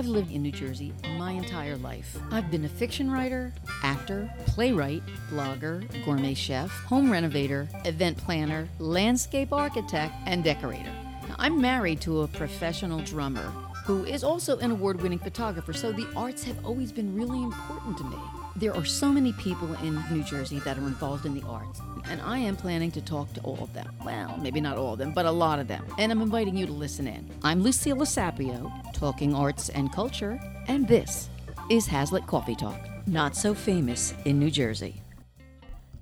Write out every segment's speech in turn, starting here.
I've lived in New Jersey my entire life. I've been a fiction writer, actor, playwright, blogger, gourmet chef, home renovator, event planner, landscape architect, and decorator. Now, I'm married to a professional drummer who is also an award winning photographer, so the arts have always been really important to me. There are so many people in New Jersey that are involved in the arts, and I am planning to talk to all of them. Well, maybe not all of them, but a lot of them. And I'm inviting you to listen in. I'm Lucille Sapio, talking arts and culture, and this is Hazlitt Coffee Talk, not so famous in New Jersey.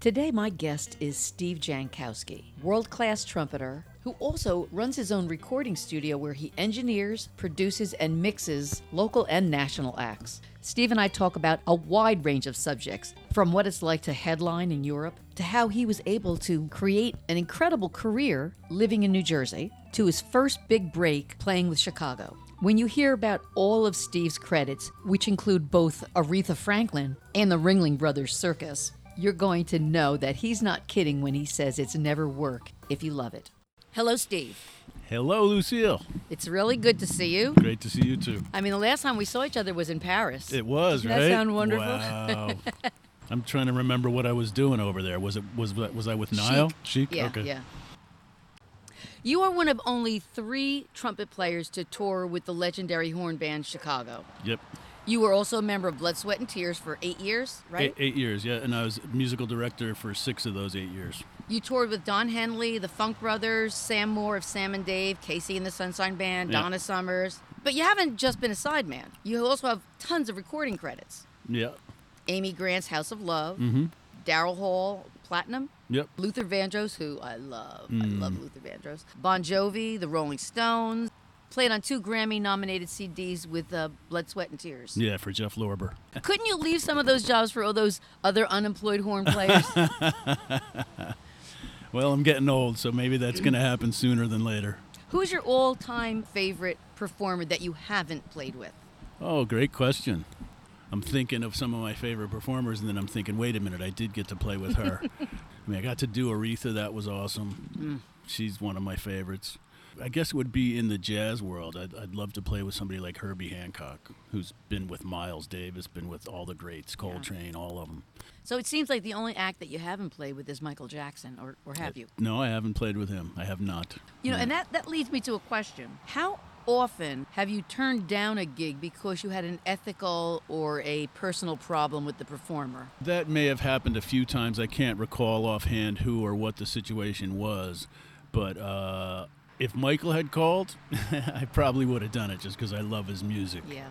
Today, my guest is Steve Jankowski, world class trumpeter who also runs his own recording studio where he engineers, produces, and mixes local and national acts. Steve and I talk about a wide range of subjects, from what it's like to headline in Europe, to how he was able to create an incredible career living in New Jersey, to his first big break playing with Chicago. When you hear about all of Steve's credits, which include both Aretha Franklin and the Ringling Brothers Circus, you're going to know that he's not kidding when he says it's never work if you love it. Hello, Steve. Hello, Lucille. It's really good to see you. Great to see you too. I mean, the last time we saw each other was in Paris. It was Doesn't right. That sound wonderful. Wow. I'm trying to remember what I was doing over there. Was it was was I with Nile? Chic. Chic. Yeah, okay. yeah. You are one of only three trumpet players to tour with the legendary horn band Chicago. Yep. You were also a member of Blood, Sweat, and Tears for eight years, right? Eight, eight years. Yeah, and I was musical director for six of those eight years. You toured with Don Henley, the Funk Brothers, Sam Moore of Sam and Dave, KC and the Sunshine Band, Yeah. Donna Summers. But you haven't just been a sideman. You also have tons of recording credits. Yeah. Amy Grant's House of Love, Mm-hmm. Daryl Hall, Platinum, Yep. Luther Vandross, who I love. I Mm. love Luther Vandross. Bon Jovi, the Rolling Stones. Played on two Grammy nominated CDs with uh, Blood, Sweat, and Tears. Yeah, for Jeff Lorber. Couldn't you leave some of those jobs for all those other unemployed horn players? Well, I'm getting old, so maybe that's going to happen sooner than later. Who's your all time favorite performer that you haven't played with? Oh, great question. I'm thinking of some of my favorite performers, and then I'm thinking, wait a minute, I did get to play with her. I mean, I got to do Aretha. That was awesome. Mm. She's one of my favorites. I guess it would be in the jazz world. I'd, I'd love to play with somebody like Herbie Hancock, who's been with Miles Davis, been with all the greats, Coltrane, all of them. So it seems like the only act that you haven't played with is Michael Jackson, or, or have you? No, I haven't played with him. I have not. You know, No. and that, that leads me to a question. How often have you turned down a gig because you had an ethical or a personal problem with the performer? That may have happened a few times. I can't recall offhand who or what the situation was, but uh, if Michael had called, I probably would have done it just because I love his music. Yeah.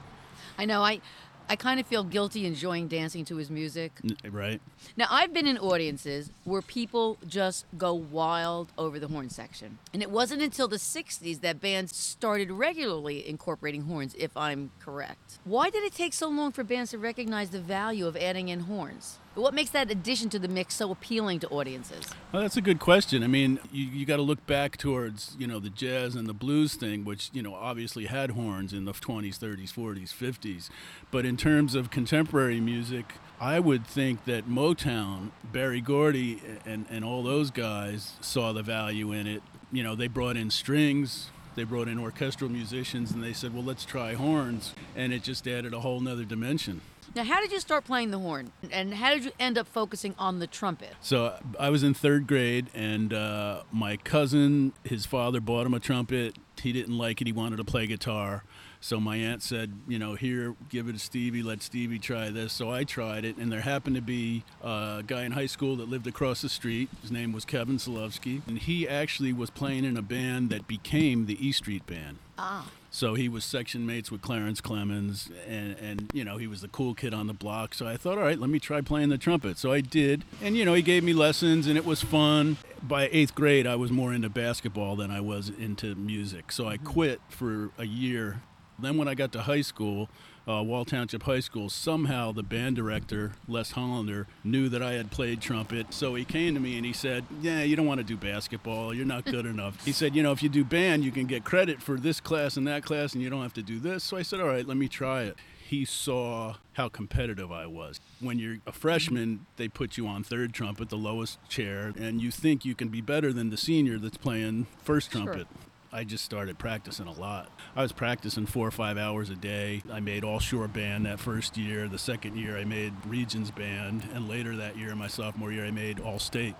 I know. I, I kind of feel guilty enjoying dancing to his music. Right? Now, I've been in audiences where people just go wild over the horn section. And it wasn't until the 60s that bands started regularly incorporating horns, if I'm correct. Why did it take so long for bands to recognize the value of adding in horns? What makes that addition to the mix so appealing to audiences? Well, that's a good question. I mean, you, you got to look back towards, you know, the jazz and the blues thing, which, you know, obviously had horns in the 20s, 30s, 40s, 50s. But in terms of contemporary music, I would think that Motown, Berry Gordy, and, and all those guys saw the value in it. You know, they brought in strings, they brought in orchestral musicians, and they said, well, let's try horns. And it just added a whole nother dimension. Now, how did you start playing the horn? And how did you end up focusing on the trumpet? So I was in third grade, and uh, my cousin, his father bought him a trumpet. He didn't like it. He wanted to play guitar. So my aunt said, you know, here, give it to Stevie. Let Stevie try this. So I tried it, and there happened to be a guy in high school that lived across the street. His name was Kevin Solovsky, and he actually was playing in a band that became the E Street Band. Ah. So he was section mates with Clarence Clemons, and, and you know he was the cool kid on the block. So I thought, all right, let me try playing the trumpet. So I did, and you know he gave me lessons, and it was fun. By eighth grade, I was more into basketball than I was into music. So I quit for a year. Then when I got to high school, uh, Wall Township High School, somehow the band director, Les Hollander, knew that I had played trumpet. So he came to me and he said, Yeah, you don't want to do basketball. You're not good enough. He said, You know, if you do band, you can get credit for this class and that class, and you don't have to do this. So I said, All right, let me try it. He saw how competitive I was. When you're a freshman, they put you on third trumpet, the lowest chair, and you think you can be better than the senior that's playing first Sure. I just started practicing a lot. I was practicing four or five hours a day. I made All Shore Band that first year. The second year, I made Regions Band. And later that year, my sophomore year, I made All State.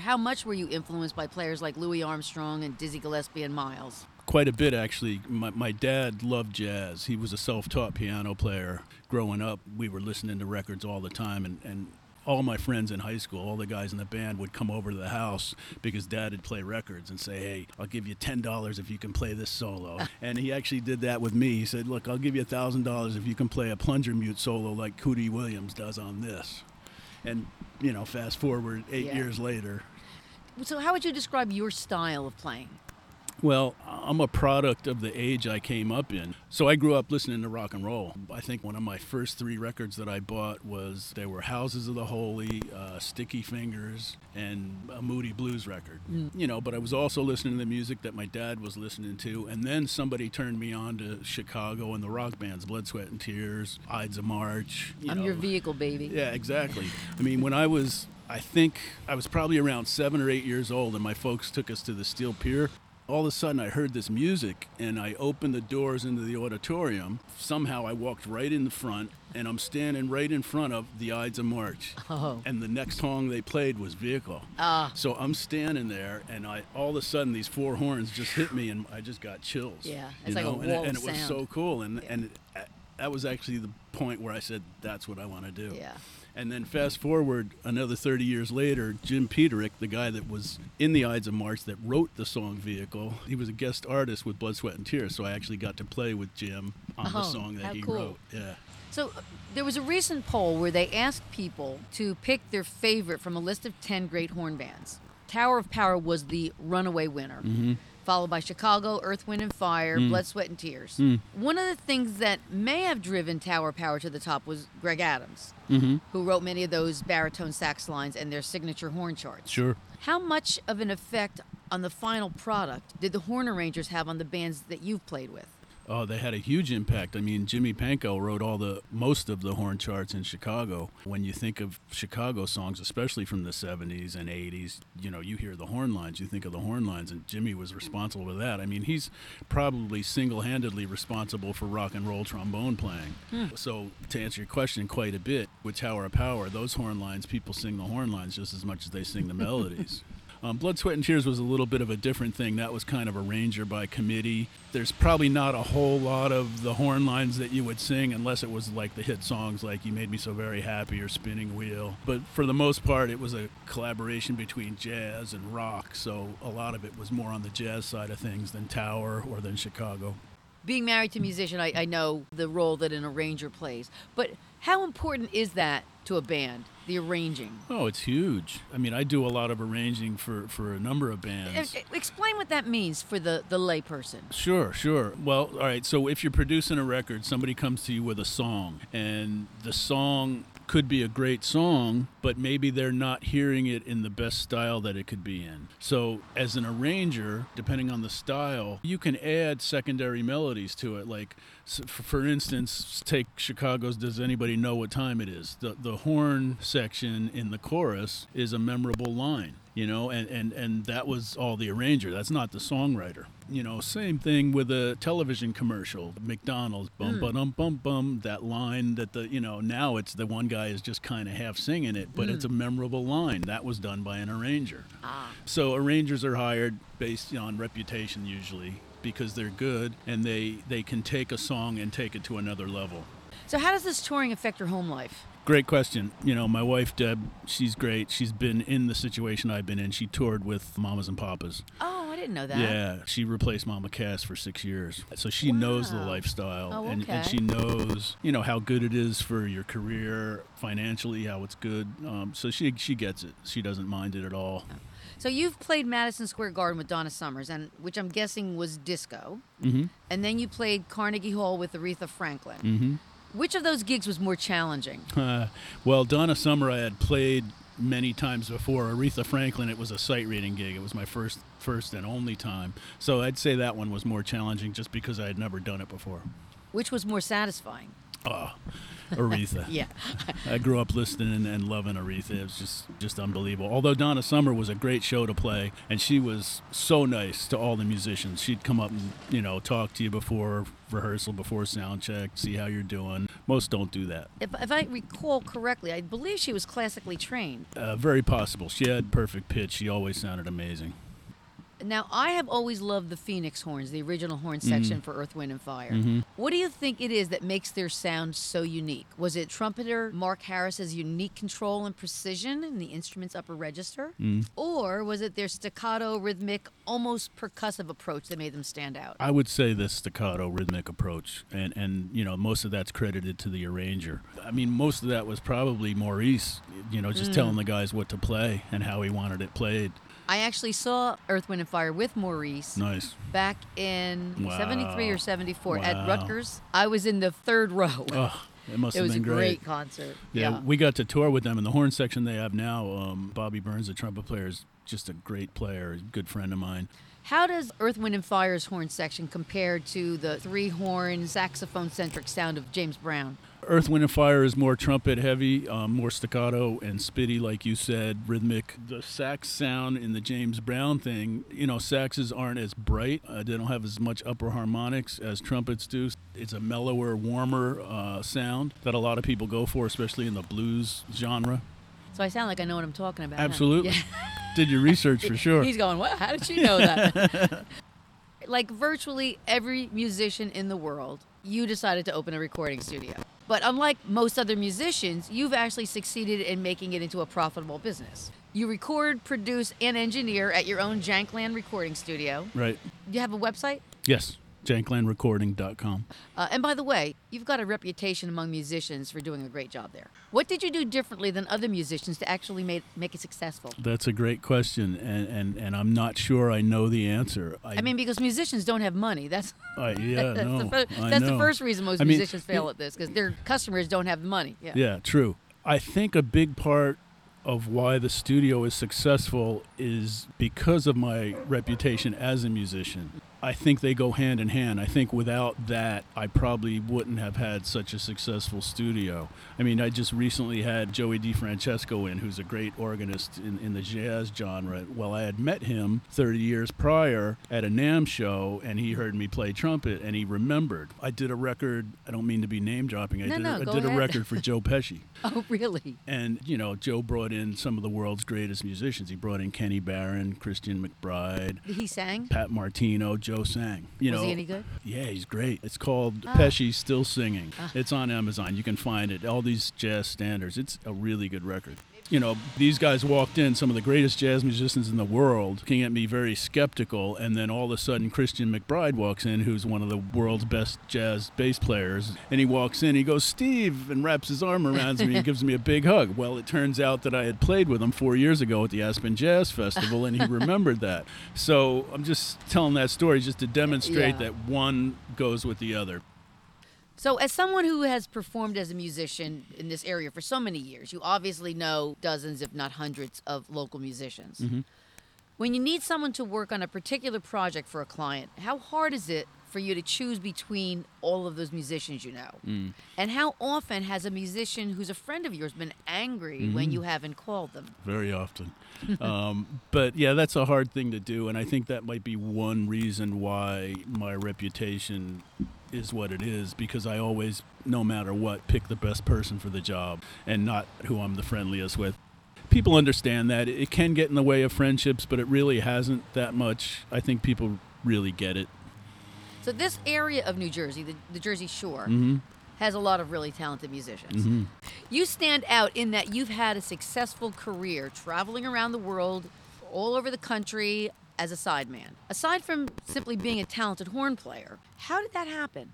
How much were you influenced by players like Louis Armstrong and Dizzy Gillespie and Miles? Quite a bit, actually. My, my dad loved jazz. He was a self taught piano player. Growing up, we were listening to records all the time, and, and all my friends in high school, all the guys in the band would come over to the house because dad would play records and say, Hey, I'll give you $10 if you can play this solo. and he actually did that with me. He said, Look, I'll give you $1,000 if you can play a plunger mute solo like Cootie Williams does on this. And, you know, fast forward eight Yeah. years later, So, how would you describe your style of playing? Well, I'm a product of the age I came up in. So I grew up listening to rock and roll. I think one of my first three records that I bought was they were Houses of the Holy, uh, Sticky Fingers, and a Moody Blues record. You know, but I was also listening to the music that my dad was listening to. And then somebody turned me on to Chicago and the rock bands, Blood, Sweat, and Tears, Ides of March. you I'm know. your vehicle, baby. Yeah, exactly. I mean, when I was, I think I was probably around seven or eight years old, and my folks took us to the Steel Pier. All of a sudden, I heard this music, and I opened the doors into the auditorium. Somehow, I walked right in the front, and I'm standing right in front of the Ides of March. Oh. And the next song they played was Vehicle. Ah. So I'm standing there, and I all of a sudden these four horns just hit me, and I just got chills. Yeah, it's like a know? and, it, and it was sound. so cool, and Yeah. and it, that was actually the point where I said, "That's what I want to do." Yeah. And then fast forward another 30 years later, Jim Peterick, the guy that was in the Ides of March that wrote the song Vehicle, he was a guest artist with Blood, Sweat, and Tears. So I actually got to play with Jim on the Oh, song that he cool. wrote. Yeah. So, uh, there was a recent poll where they asked people to pick their favorite from a list of 10 great horn bands. Tower of Power was the runaway winner, followed by Chicago, Earth, Wind, and Fire, mm. Blood, Sweat, and Tears. Mm. One of the things that may have driven Tower Power to the top was Greg Adams, mm-hmm. who wrote many of those baritone sax lines and their signature horn charts. Sure. How much of an effect on the final product did the horn arrangers have on the bands that you've played with? Oh, they had a huge impact. I mean, Jimmy Pankow wrote all the most of the horn charts in Chicago. When you think of Chicago songs, especially from the 70s and 80s, you know, you hear the horn lines, you think of the horn lines, and Jimmy was responsible for that. I mean, he's probably single-handedly responsible for rock and roll trombone playing. Hmm. So, to answer your question quite a bit, with Tower of Power, those horn lines, people sing the horn lines just as much as they sing the melodies. Um, Blood, Sweat, and Tears was a little bit of a different thing. That was kind of a ranger by committee. There's probably not a whole lot of the horn lines that you would sing unless it was like the hit songs like You Made Me So Very Happy or Spinning Wheel. But for the most part, it was a collaboration between jazz and rock. So a lot of it was more on the jazz side of things than Tower or than Chicago. Being married to a musician, I, I know the role that an arranger plays. But how important is that to a band, the arranging? Oh, it's huge. I mean, I do a lot of arranging for, for a number of bands. Explain what that means for the, the layperson. Sure, sure. Well, all right. So if you're producing a record, somebody comes to you with a song, and the song could be a great song, but maybe they're not hearing it in the best style that it could be in. So, as an arranger, depending on the style, you can add secondary melodies to it. Like, for instance, take Chicago's Does Anybody Know What Time It Is? The, the horn section in the chorus is a memorable line you know and, and and that was all the arranger that's not the songwriter you know same thing with a television commercial mcdonald's bum ba dum bum bum that line that the you know now it's the one guy is just kind of half singing it but it's a memorable line that was done by an arranger Ah. so arrangers are hired based on reputation usually because they're good and they they can take a song and take it to another level So, how does this touring affect your home life? Great question. You know, my wife Deb, she's great. She's been in the situation I've been in. She toured with Mamas and Papas. Oh, didn't know that. Yeah, she replaced Mama Cass for six years, so she knows the lifestyle, Oh, and, and she knows, you know, how good it is for your career financially, how it's good. Um, so she she gets it. She doesn't mind it at all. So, you've played Madison Square Garden with Donna Summers, and which I'm guessing was disco. Mhm. And then you played Carnegie Hall with Aretha Franklin. Mhm. Which of those gigs was more challenging? Uh, well, Donna Summer, I had played many times before. Aretha Franklin, it was a sight reading gig. It was my first first and only time. So I'd say that one was more challenging, just because I had never done it before. Which was more satisfying? Oh, Aretha. Yeah. I grew up listening and loving Aretha. It was just just unbelievable. Although Donna Summer was a great show to play, and she was so nice to all the musicians. She'd come up and you know talk to you before rehearsal, before sound check, see how you're doing. Most don't do that. If, if I recall correctly, I believe she was classically trained. Uh, very possible. She had perfect pitch. She always sounded amazing. Now, I have always loved the Phoenix horns, the original horn mm-hmm. section for Earth, Wind, and Fire. Mm-hmm. What do you think it is that makes their sound so unique? Was it trumpeter Mark Harris's unique control and precision in the instrument's upper register? Mm. Or was it their staccato, rhythmic, almost percussive approach that made them stand out? I would say the staccato rhythmic approach, and and you know most of that's credited to the arranger. I mean, most of that was probably Maurice, you know, just mm. telling the guys what to play and how he wanted it played. I actually saw Earth, Wind, and Fire with Maurice Nice. back in Wow. 73 or 74 at Rutgers. I was in the third row. Oh, it must it have was a been great, concert. Yeah, we got to tour with them in the horn section they have now. Um, Bobby Burns, the trumpet player, is just a great player, a good friend of mine. How does Earth, Wind, and Fire's horn section compare to the three horn, saxophone centric sound of James Brown? Earth, Wind, and Fire is more trumpet heavy, um, more staccato and spitty, like you said, rhythmic. The sax sound in the James Brown thing, you know, saxes aren't as bright. Uh, they don't have as much upper harmonics as trumpets do. It's a mellower, warmer uh, sound that a lot of people go for, especially in the blues genre. So I sound like I know what I'm talking about. huh? Absolutely. Yeah. Did your research for sure. He's going, what? How did you know that? like virtually every musician in the world, you decided to open a recording studio. But unlike most other musicians, you've actually succeeded in making it into a profitable business. You record, produce, and engineer at your own Jankland recording studio. Right. You have a website? Yes. janklandrecording.com. Uh, and by the way, you've got a reputation among musicians for doing a great job there. What did you do differently than other musicians to actually make, make it successful? That's a great question, and, and, and I'm not sure I know the answer. I mean, because musicians don't have money. That's I, yeah, that's, no, the, fir- I that's the first reason most I mean, musicians fail at this because their customers don't have the money. Yeah. Yeah, true. I think a big part of why the studio is successful is because of my reputation as a musician. I think they go hand in hand. I think without that, I probably wouldn't have had such a successful studio. I mean, I just recently had Joey DeFrancesco in, who's a great organist in, in the jazz genre. Well, I had met him 30 years prior at a NAMM show, and he heard me play trumpet, and he remembered. I did a record, I don't mean to be name dropping, I No, did, no, a, I did a record for Joe Pesci. Oh, really? And, you know, Joe brought in some of the world's greatest musicians. He brought in Kenny Barron, Christian McBride, He sang. Pat Martino, Joe Sang. You Was know, he any good? Yeah, he's great. It's called Ah. Pesci Still Singing. It's on Amazon. You can find it. All these jazz standards. It's a really good record. You know, these guys walked in, some of the greatest jazz musicians in the world, looking at me very skeptical, and then all of a sudden Christian McBride walks in, who's one of the world's best jazz bass players, and he walks in, he goes, Steve, and wraps his arm around me and gives me a big hug. Well, it turns out that I had played with him four years ago at the Aspen Jazz Festival, and he remembered that. So I'm just telling that story just to demonstrate Yeah. that one goes with the other. So, as someone who has performed as a musician in this area for so many years, you obviously know dozens, if not hundreds, of local musicians. Mm-hmm. When you need someone to work on a particular project for a client, how hard is it for you to choose between all of those musicians you know? Mm. And how often has a musician who's a friend of yours been angry Mm-hmm. when you haven't called them? very often. um, but yeah, that's a hard thing to do, and I think that might be one reason why my reputation is what it is because I always, no matter what, pick the best person for the job and not who I'm the friendliest with. People understand that it can get in the way of friendships, but it really hasn't that much. I think people really get it. So, this area of New Jersey, the, the Jersey Shore, hmm has a lot of really talented musicians. hmm You stand out in that you've had a successful career traveling around the world, all over the country as a sideman. Aside from simply being a talented horn player, how did that happen?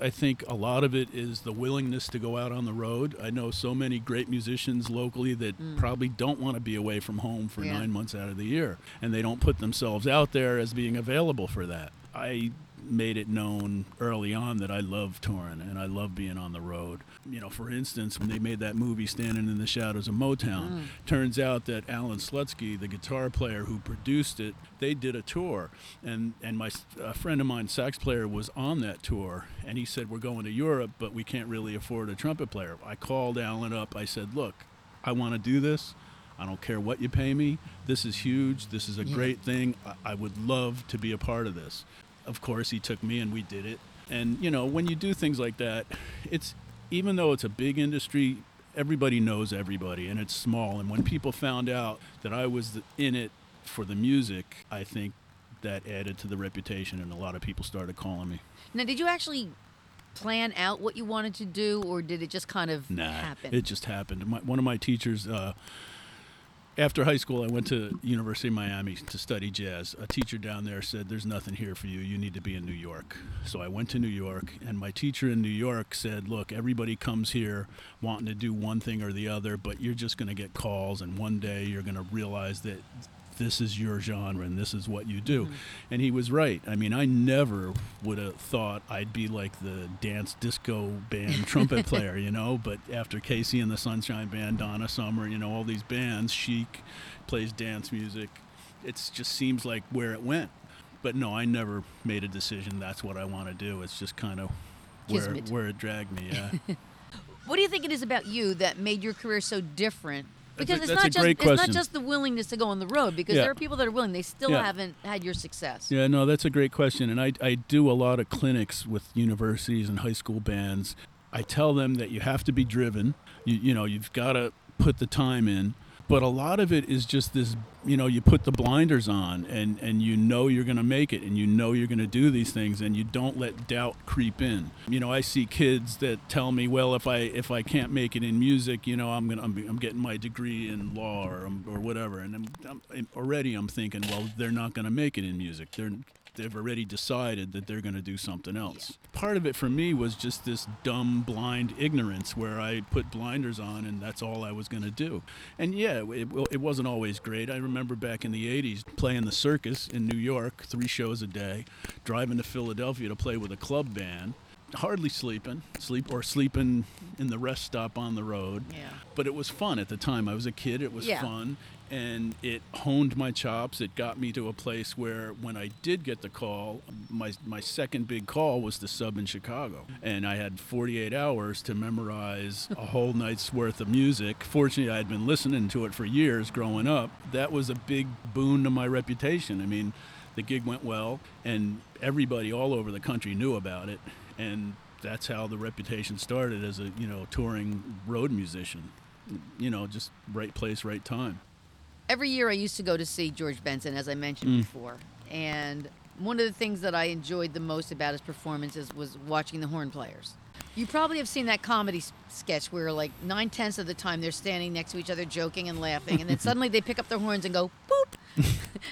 I think a lot of it is the willingness to go out on the road. I know so many great musicians locally that mm. probably don't want to be away from home for Yeah. nine months out of the year, and they don't put themselves out there as being available for that. I made it known early on that I love touring and I love being on the road. You know, for instance, when they made that movie Standing in the Shadows of Motown, Mm. turns out that Allan Slutsky, the guitar player who produced it, they did a tour, and and my a friend of mine, sax player, was on that tour, and he said we're going to Europe, but we can't really afford a trumpet player. I called Allan up. I said, look, I want to do this. I don't care what you pay me. This is huge. This is a Yeah. great thing. I, I would love to be a part of this. Of course, he took me and we did it. And, you know, when you do things like that, it's even though it's a big industry, everybody knows everybody and it's small. And when people found out that I was in it for the music, I think that added to the reputation and a lot of people started calling me. Now, did you actually plan out what you wanted to do, or did it just kind of Nah, happen? it just happened. My, one of my teachers, uh, after high school, I went to University of Miami to study jazz. A teacher down there said, "There's nothing here for you. You need to be in New York." So I went to New York, and my teacher in New York said, "Look, everybody comes here wanting to do one thing or the other, but you're just going to get calls, and one day you're going to realize that." This is your genre and this is what you do. Mm-hmm. And he was right. I mean, I never would have thought I'd be like the dance disco band trumpet player, you know. But after KC and the Sunshine Band, Donna Summer, you know, all these bands, Chic plays dance music. It just seems like where it went. But no, I never made a decision. That's what I want to do. It's just kind of where Kismet. where it dragged me. Yeah. What do you think it is about you that made your career so different? Because a- it's not just it's not just the willingness to go on the road. Because Yeah. there are people that are willing, they still Yeah. haven't had your success. Yeah, no, that's a great question. And I, I do a lot of clinics with universities and high school bands. I tell them that you have to be driven. You, you know, you've got to put the time in. But a lot of it is just this, you know, you put the blinders on and, and you know you're going to make it and you know you're going to do these things and you don't let doubt creep in. You know, I see kids that tell me, well, if I if I can't make it in music, you know, I'm going to I'm, getting my degree in law or or whatever and I'm, I'm already I'm thinking, well, they're not going to make it in music. They're they've already decided that they're going to do something else. Part of it for me was just this dumb, blind ignorance where I put blinders on and that's all I was going to do. And yeah, it, it wasn't always great. I remember back in the 80s playing the circus in New York, three shows a day, driving to Philadelphia to play with a club band. Hardly sleeping, sleep or sleeping in the rest stop on the road Yeah. but it was fun at the time. I was a kid. It was Yeah. fun, and it honed my chops. It got me to a place where, when I did get the call, my my second big call was the sub in Chicago, and I had 48 hours to memorize a whole night's worth of music. Fortunately, I had been listening to it for years growing up. That was a big boon to my reputation. I mean, the gig went well, and everybody all over the country knew about it, and that's how the reputation started as a you know touring road musician you know, just right place, right time. Every year I used to go to see George Benson, as I mentioned Mm. before. And one of the things that I enjoyed the most about his performances was watching the horn players. You probably have seen that comedy sketch where, like, nine tenths of the time they're standing next to each other, joking and laughing, and then suddenly they pick up their horns and go boop, and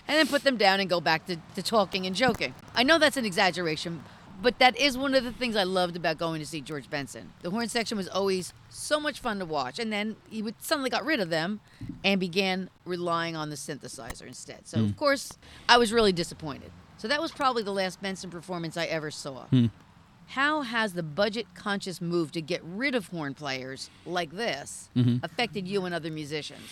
then put them down and go back to, to talking and joking. I know that's an exaggeration, but that is one of the things I loved about going to see George Benson. The horn section was always so much fun to watch, and then he would suddenly got rid of them and began relying on the synthesizer instead. So of hmm. course, I was really disappointed. So that was probably the last Benson performance I ever saw. Hmm. How has the budget conscious move to get rid of horn players like this mm-hmm. affected you and other musicians?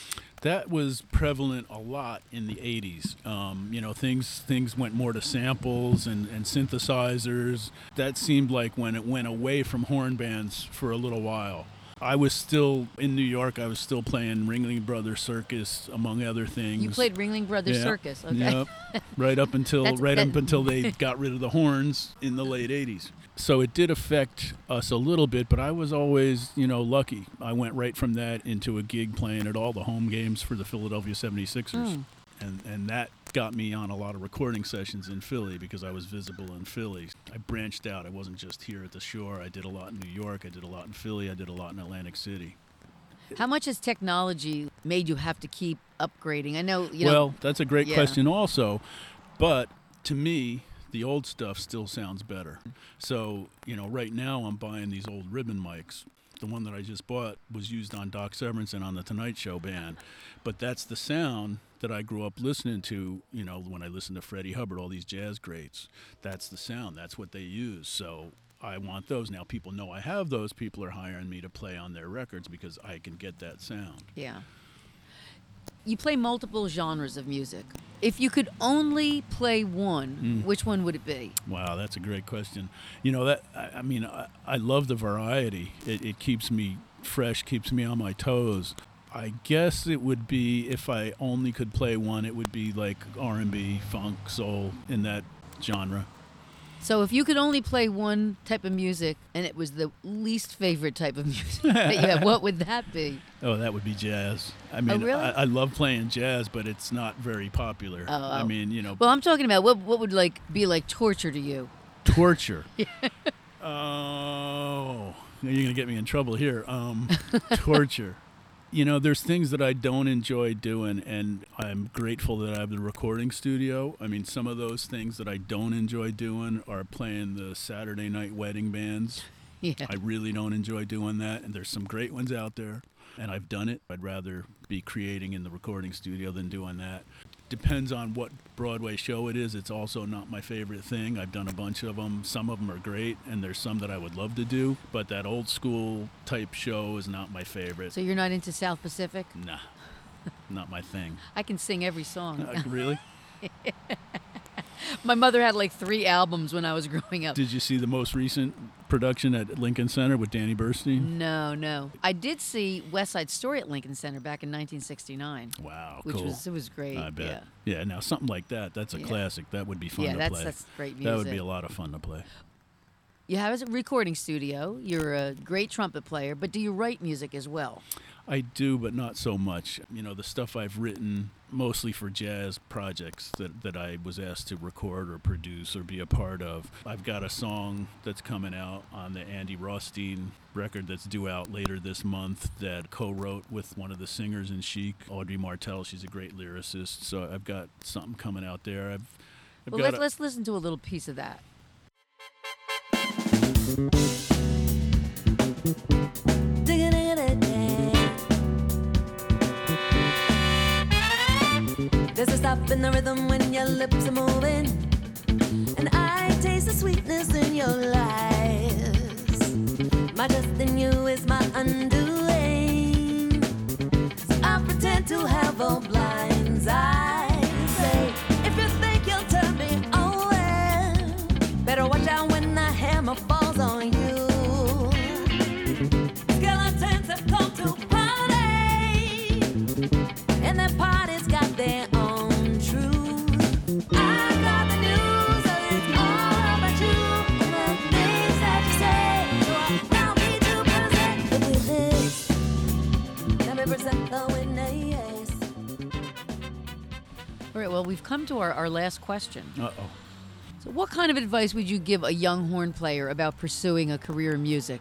That was prevalent a lot in the '80s. Um, you know, things things went more to samples and, and synthesizers. That seemed like when it went away from horn bands for a little while. I was still in New York. I was still playing Ringling Brothers Circus, among other things. You played Ringling Brothers Yeah. Circus, okay? Yep. right up until right up until they got rid of the horns in the late '80s. So it did affect us a little bit, but I was always, you know, lucky. I went right from that into a gig playing at all the home games for the Philadelphia 76ers. Hmm. And and that got me on a lot of recording sessions in Philly because I was visible in Philly. I branched out. I wasn't just here at the shore. I did a lot in New York. I did a lot in Philly. I did a lot in Atlantic City. How much has technology made you have to keep upgrading? I know, you know, well, that's a great yeah. question, also. But to me, the old stuff still sounds better. So, you know, right now I'm buying these old ribbon mics the one that I just bought, was used on Doc Severinsen on the Tonight Show band. But that's the sound that I grew up listening to, you know, when I listened to Freddie Hubbard, all these jazz greats. That's the sound. That's what they use. So I want those. Now people know I have those. People are hiring me to play on their records because I can get that sound. Yeah. You play multiple genres of music. If you could only play one, Mm. which one would it be? Wow, that's a great question. You know that I, I mean I, I love the variety. It, it keeps me fresh, keeps me on my toes. I guess it would be if I only could play one, it would be like R&B, funk, soul in that genre. So if you could only play one type of music and it was the least favorite type of music that you have, what would that be? Oh, that would be jazz. I mean, Oh, really? I, I love playing jazz, but it's not very popular. Oh, I oh. mean, you know, Well, I'm talking about what what would like be like torture to you? torture. oh, you're gonna get me in trouble here. Um, torture. You know, there's things that I don't enjoy doing, and I'm grateful that I have the recording studio. I mean, some of those things that I don't enjoy doing are playing the Saturday night wedding bands. Yeah. I really don't enjoy doing that, and there's some great ones out there, and I've done it. I'd rather be creating in the recording studio than doing that. Depends on what Broadway show it is. It's also not my favorite thing. I've done a bunch of them. Some of them are great, and there's some that I would love to do, but that old school type show is not my favorite. So you're not into South Pacific? Nah, not my thing. I can sing every song. Uh, really? My mother had like three albums when I was growing up. Did you see the most recent production at Lincoln Center with Danny Burstein? No, no. I did see West Side Story at Lincoln Center back in 1969, Wow, which cool. was it was great. I bet. Yeah. Yeah. now something like that, that's a Yeah. classic. That would be fun Yeah, to that's play. that's great music. That would be a lot of fun to play. You have a recording studio. You're a great trumpet player, but do you write music as well? I do, but not so much. You know, the stuff I've written mostly for jazz projects that, that I was asked to record or produce or be a part of. I've got a song that's coming out on the Andy Rothstein record that's due out later this month that co wrote with one of the singers in Chic, Audrey Martel. She's a great lyricist. So I've got something coming out there. I've, I've Well, got let's, a- let's listen to a little piece of that. There's in the rhythm when your lips are moving, and I taste the sweetness in your lies. My trust in you is my undoing. So I pretend to have a blind eye. Right, well, we've come to our, our last question. Uh oh. So, what kind of advice would you give a young horn player about pursuing a career in music?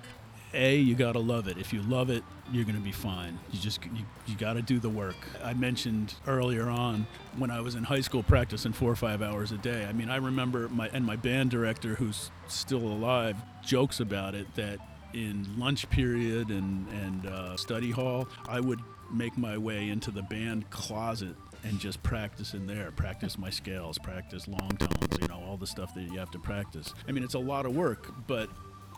A, you gotta love it. If you love it, you're gonna be fine. You just you, you gotta do the work. I mentioned earlier on when I was in high school practicing four or five hours a day. I mean, I remember my and my band director, who's still alive, jokes about it that in lunch period and and uh, study hall, I would make my way into the band closet and just practice in there, practice my scales, practice long tones, you know, all the stuff that you have to practice. I mean, it's a lot of work, but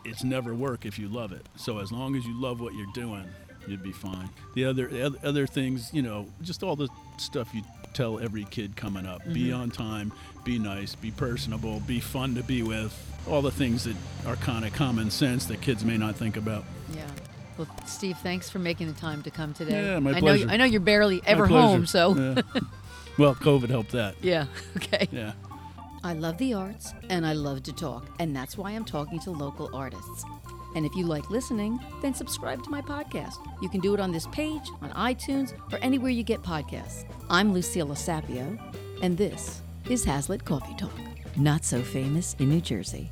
it's never work if you love it. So as long as you love what you're doing, you'd be fine. The other the other things, you know, just all the stuff you tell every kid coming up. Be mm-hmm. on time, be nice, be personable, be fun to be with. All the things that are kind of common sense that kids may not think about. Yeah. Well, Steve, thanks for making the time to come today. Yeah, my I know pleasure. you, I know you're barely ever home, so Yeah. well, COVID helped that. yeah. Okay. Yeah. I love the arts and I love to talk, and that's why I'm talking to local artists. And if you like listening, then subscribe to my podcast. You can do it on this page, on iTunes, or anywhere you get podcasts. I'm Lucilla Sapio, and this is Hazlitt Coffee Talk, not so famous in New Jersey.